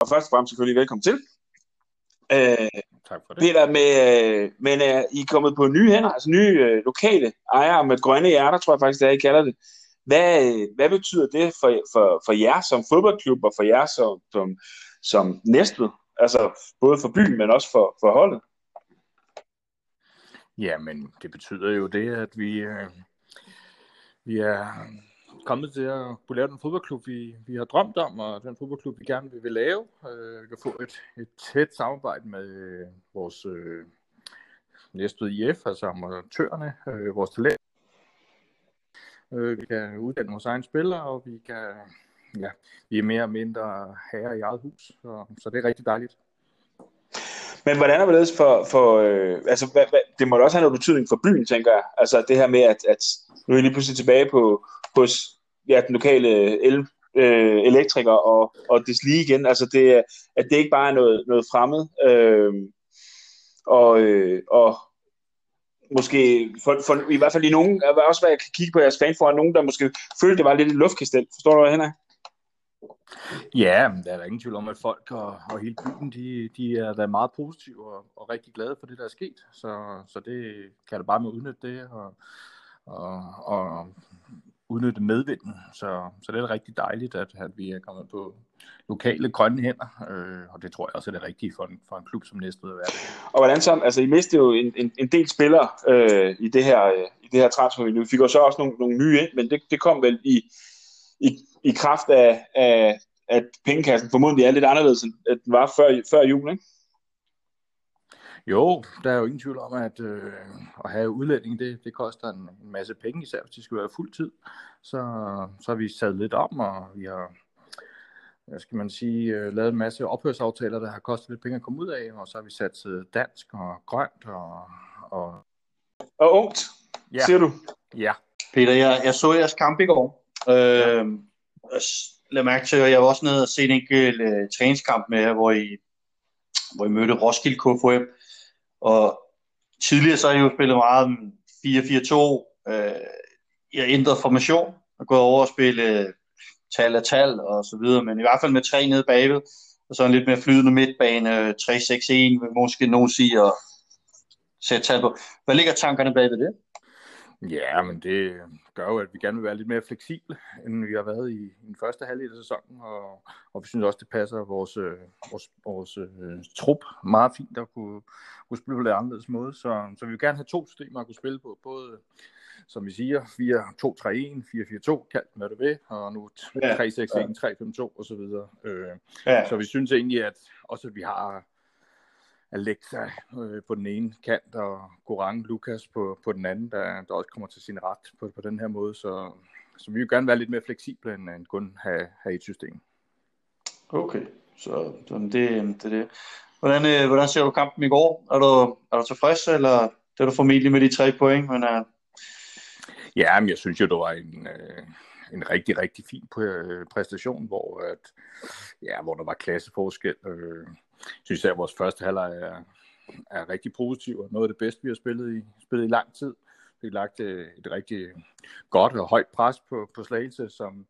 og først og fremmest selvfølgelig velkommen til. Øh, Tak for det. Peter, med, øh, men øh, I er kommet på nye hænder, altså nye øh, lokale ejere med grønne hjerter, tror jeg faktisk, det er, I kalder det. Hvad, øh, hvad betyder det for, for, for jer som fodboldklub, og for jer som, som, som Næstved? Altså både for byen, men også for, for holdet? Ja, men det betyder jo det, at vi, øh, vi er kommet til at kunne lave den fodboldklub, vi, vi har drømt om, og den fodboldklub, vi gerne vil, vil lave. Øh, vi kan få et, et tæt samarbejde med øh, vores øh, næste IF, altså amatørerne, øh, vores talent. Øh, vi kan uddanne vores egne spillere, og vi kan, ja, vi er mere og mindre herre i eget hus, så, så det er rigtig dejligt. Men hvordan er det for, for øh, altså, hvad, hvad, det må da også have noget betydning for byen, tænker jeg. Altså det her med, at, at nu er I lige pludselig tilbage på, hos ja, den lokale øh, el, øh, elektriker og, og det lige igen. Altså det, at det ikke bare er noget, noget fremmed. Øh, og, øh, og måske, for, for, i hvert fald i nogen, også hvad jeg kan kigge på jeres fan for, nogen, der måske følte, det var lidt et luftkastel. Forstår du, hvad jeg Ja, der er der ingen tvivl om, at folk og, og hele byen, de, de er da meget positive og, og rigtig glade for det, der er sket. Så, så det kan da bare med udnytte det og, og, og udnytte medvinden. Så, så det er rigtig dejligt, at, at vi er kommet på lokale grønne hænder, øh, og det tror jeg også er det rigtige for en, for en klub som næste være. Og hvordan så, altså I mistede jo en, en, en del spillere øh, i det her, øh, i det her transfervindue. Vi fik jo så også nogle, nogle nye ind, men det, det kom vel i, i, i kraft af, af, at pengekassen formodentlig er lidt anderledes, end den var før, før jul, ikke? Jo, der er jo ingen tvivl om, at øh, at have udlænding, det, det koster en, en masse penge, især hvis de skal være fuld tid. Så, så har vi sat lidt om, og vi har hvad skal man sige, øh, lavet en masse ophørsaftaler, der har kostet lidt penge at komme ud af, og så har vi sat dansk og grønt og... Og, og ungt, ja. siger du? Ja. Peter, jeg, jeg så jeres kamp i går. Øh, ja. Lad mærke til, at jeg var også nede og se en enkelt uh, træningskamp med jer, hvor I, hvor I mødte Roskilde KFM. Og tidligere så har jeg jo spillet meget 4-4-2. Øh, jeg har ændret formation og gået over og spille øh, tal af tal og så videre, men i hvert fald med tre nede bagved, og så en lidt mere flydende midtbane, 3-6-1, vil måske nogen sige, og sætte tal på. Hvad ligger tankerne bagved det? Ja, men det gør jo, at vi gerne vil være lidt mere fleksible, end vi har været i, i den første halvdel af sæsonen, og, og vi synes også, det passer vores, øh, vores, vores øh, trup meget fint at kunne, kunne spille på lidt anderledes måde. Så, så vi vil gerne have to systemer at kunne spille på, både som vi siger, 4-2-3-1, 4-4-2, kald hvad du vil, og nu 3-6-1, 3-5-2 og så videre. Øh, ja. Så vi synes egentlig, at også at vi har Alexa øh, på den ene kant, og Gorang Lukas på, på den anden, der, der også kommer til sin ret på, på den her måde. Så, så vi vil gerne være lidt mere fleksible, end, end kun have, have et system. Okay, så det, det, det. Hvordan, øh, hvordan ser du kampen i går? Er du, er du tilfreds, eller det er du formentlig med de tre point? Men, uh... Ja, men jeg synes jo, det var en, øh, en rigtig, rigtig fin præstation, hvor, at, ja, hvor der var klasseforskel. Øh, jeg synes, at vores første halvleg er, er rigtig positiv, og noget af det bedste, vi har spillet i, spillet i lang tid. Vi har lagt et, et rigtig godt og højt pres på, på Slagelse, som,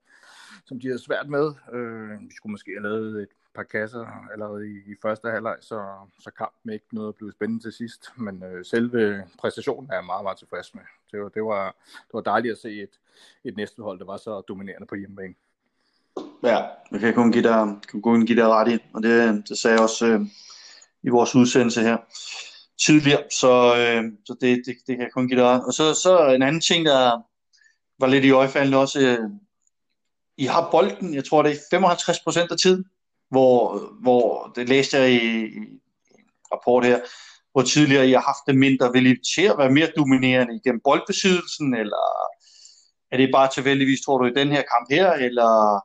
som de har svært med. Øh, vi skulle måske have lavet et par kasser allerede i, i første halvleg, så, så kampen ikke noget at blive spændende til sidst. Men øh, selve præstationen er jeg meget, meget tilfreds med. Det var, det var, det var dejligt at se et, et næste hold, der var så dominerende på hjemmebane. Ja, Det kan kun give dig, kan kun give dig ret i, og det, det sagde jeg også øh, i vores udsendelse her tidligere, så, øh, så det, det, det kan jeg kun give dig ret. Og så, så en anden ting, der var lidt i øjefaldene også, øh, I har bolden, jeg tror det er 55% af tiden, hvor, hvor det læste jeg i, i en rapport her, hvor tidligere I har haft det mindre. Vil I til at være mere dominerende igennem boldbesiddelsen, eller er det bare tilfældigvis, tror du, i den her kamp her, eller...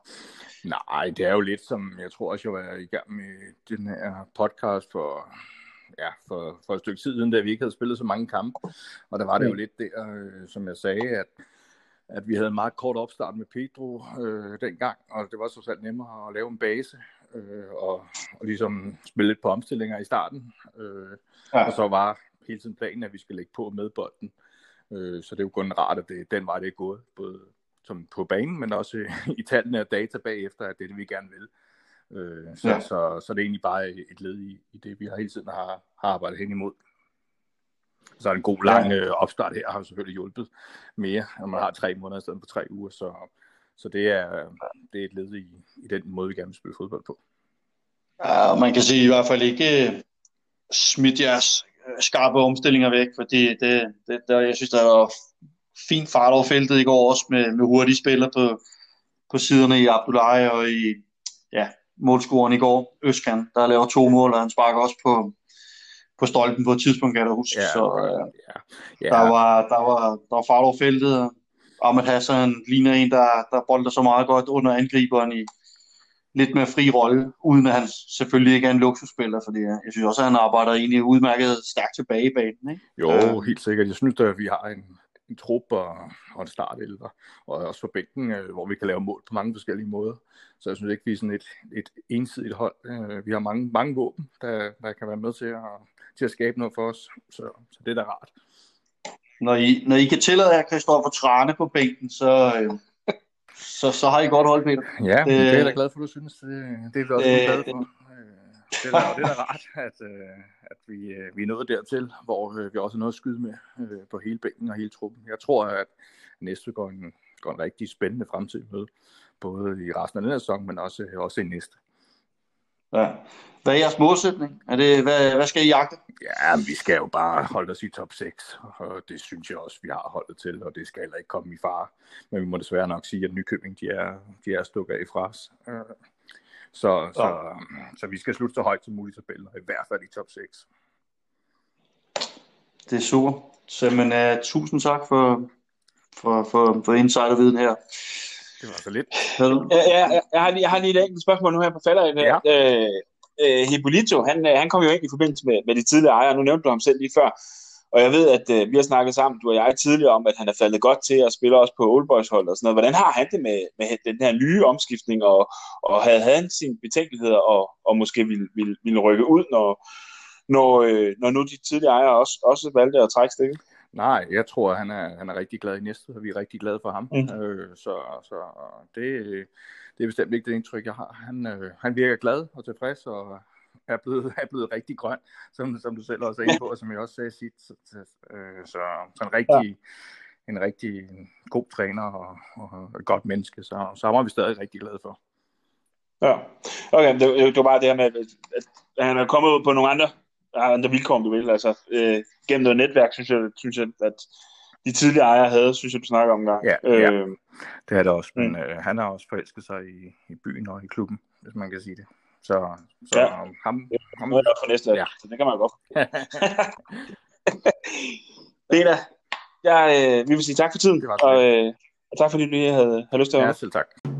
Nej, det er jo lidt som, jeg tror også, jeg var i gang med den her podcast for, ja, for, for et stykke tid siden, da vi ikke havde spillet så mange kampe. Og der var det jo lidt der, øh, som jeg sagde, at, at vi havde en meget kort opstart med Pedro øh, dengang, og det var så selv nemmere at lave en base øh, og, og ligesom spille lidt på omstillinger i starten. Øh, ja. Og så var hele tiden planen, at vi skal lægge på med bolden. Øh, så det er jo kun rart, at det, den vej det er gået, både som på banen, men også i tallene og data bagefter, at det er det, vi gerne vil. Øh, så, ja. så, så, så det er egentlig bare et led i, i det, vi har hele tiden har, har arbejdet hen imod. Så en god lang øh, opstart her har selvfølgelig hjulpet mere, når man har tre måneder i stedet for tre uger. Så, så det, er, det er et led i, i den måde, vi gerne vil spille fodbold på. Ja, man kan sige i hvert fald ikke øh, smidt jeres øh, skarpe omstillinger væk, fordi det, det, der, jeg synes, der var fint fart over feltet i går også med, med hurtige spillere på, på siderne i Abdullahi og i ja, målscoren i går, Øskan, der laver to mål, og han sparker også på, på stolpen på et tidspunkt, kan jeg huske. Ja, så øh, ja, ja. Der, var, der, var, der var fart over feltet. Ahmed Hassan ligner en, der, der bolder så meget godt under angriberen i lidt mere fri rolle, uden at han selvfølgelig ikke er en luksusspiller, fordi jeg synes også, at han arbejder egentlig udmærket stærkt tilbage i banen. Ikke? Jo, øh. helt sikkert. Jeg synes, at vi har en, en trup og, og en startelver, og også for bænken, øh, hvor vi kan lave mål på mange forskellige måder. Så jeg synes ikke, vi er sådan et, et ensidigt hold. Øh, vi har mange, mange våben, der, der kan være med til at, til at skabe noget for os, så, så det er da rart. Når I, når I kan tillade jer Kristoffer Trane på bænken, så, øh, så, så har I godt holdt, Peter. Ja, det, er jeg da glad for, du synes. Det, det er vi også øh, glade for. Øh, det er, det er da rart, at, øh, at vi, vi er nået dertil, hvor vi også er noget at skyde med på hele bænken og hele truppen. Jeg tror, at næste går en, går en rigtig spændende fremtid med, både i resten af den her sæson, men også, også i næste. Ja. Hvad er jeres målsætning? Er det, hvad, hvad skal I jagte? Ja, vi skal jo bare holde os i top 6, og det synes jeg også, vi har holdet til, og det skal heller ikke komme i fare. Men vi må desværre nok sige, at Nykøbing, de er, de er stukket af fra os. Så, så, ja. så vi skal slutte så højt som muligt i tabellen, og i hvert fald i top 6. Det er super. Så men, uh, tusind tak for, for, for, for insiderviden her. Det var så lidt. Ja, ja, jeg, jeg, har lige, jeg har lige et enkelt spørgsmål nu her på falder. Ja. Øh, øh, Hippolito, han, øh, han kom jo ind i forbindelse med, med de tidligere ejere. Nu nævnte du ham selv lige før. Og jeg ved, at øh, vi har snakket sammen, du og jeg, tidligere om, at han er faldet godt til at spille også på Old Boys hold og sådan noget. Hvordan har han det med, med den her nye omskiftning, og, og havde han sine betænkeligheder, og, og måske ville, ville, ville rykke ud, når, når, øh, når nu de tidligere ejere også, også valgte at trække stikket? Nej, jeg tror, han er, han er rigtig glad i næste, og vi er rigtig glade for ham. Mm. Øh, så så det, det er bestemt ikke det indtryk, jeg har. Han, øh, han virker glad og tilfreds, og er blevet, er blevet rigtig grøn, som, som du selv også er inde på, og som jeg også sagde sidst. Så, øh, så, en rigtig, ja. en rigtig god træner og, og et godt menneske, så, så er vi stadig rigtig glade for. Ja, okay, det, det var bare det her med, at han er kommet ud på nogle andre andre vilkår, om du vil. Altså, øh, gennem noget netværk, synes jeg, synes jeg, at de tidligere ejere havde, synes jeg, du snakker om gang. Ja, øh, ja. det er det også, men mm. øh, han har også forelsket sig i, i byen og i klubben, hvis man kan sige det. Så, så ja. ham... Det er ham noget for næste ja. så det kan man godt. Peter, jeg, øh, vi vil sige tak for tiden, og, øh, og tak fordi du lige havde, havde lyst til at Ja, selv tak.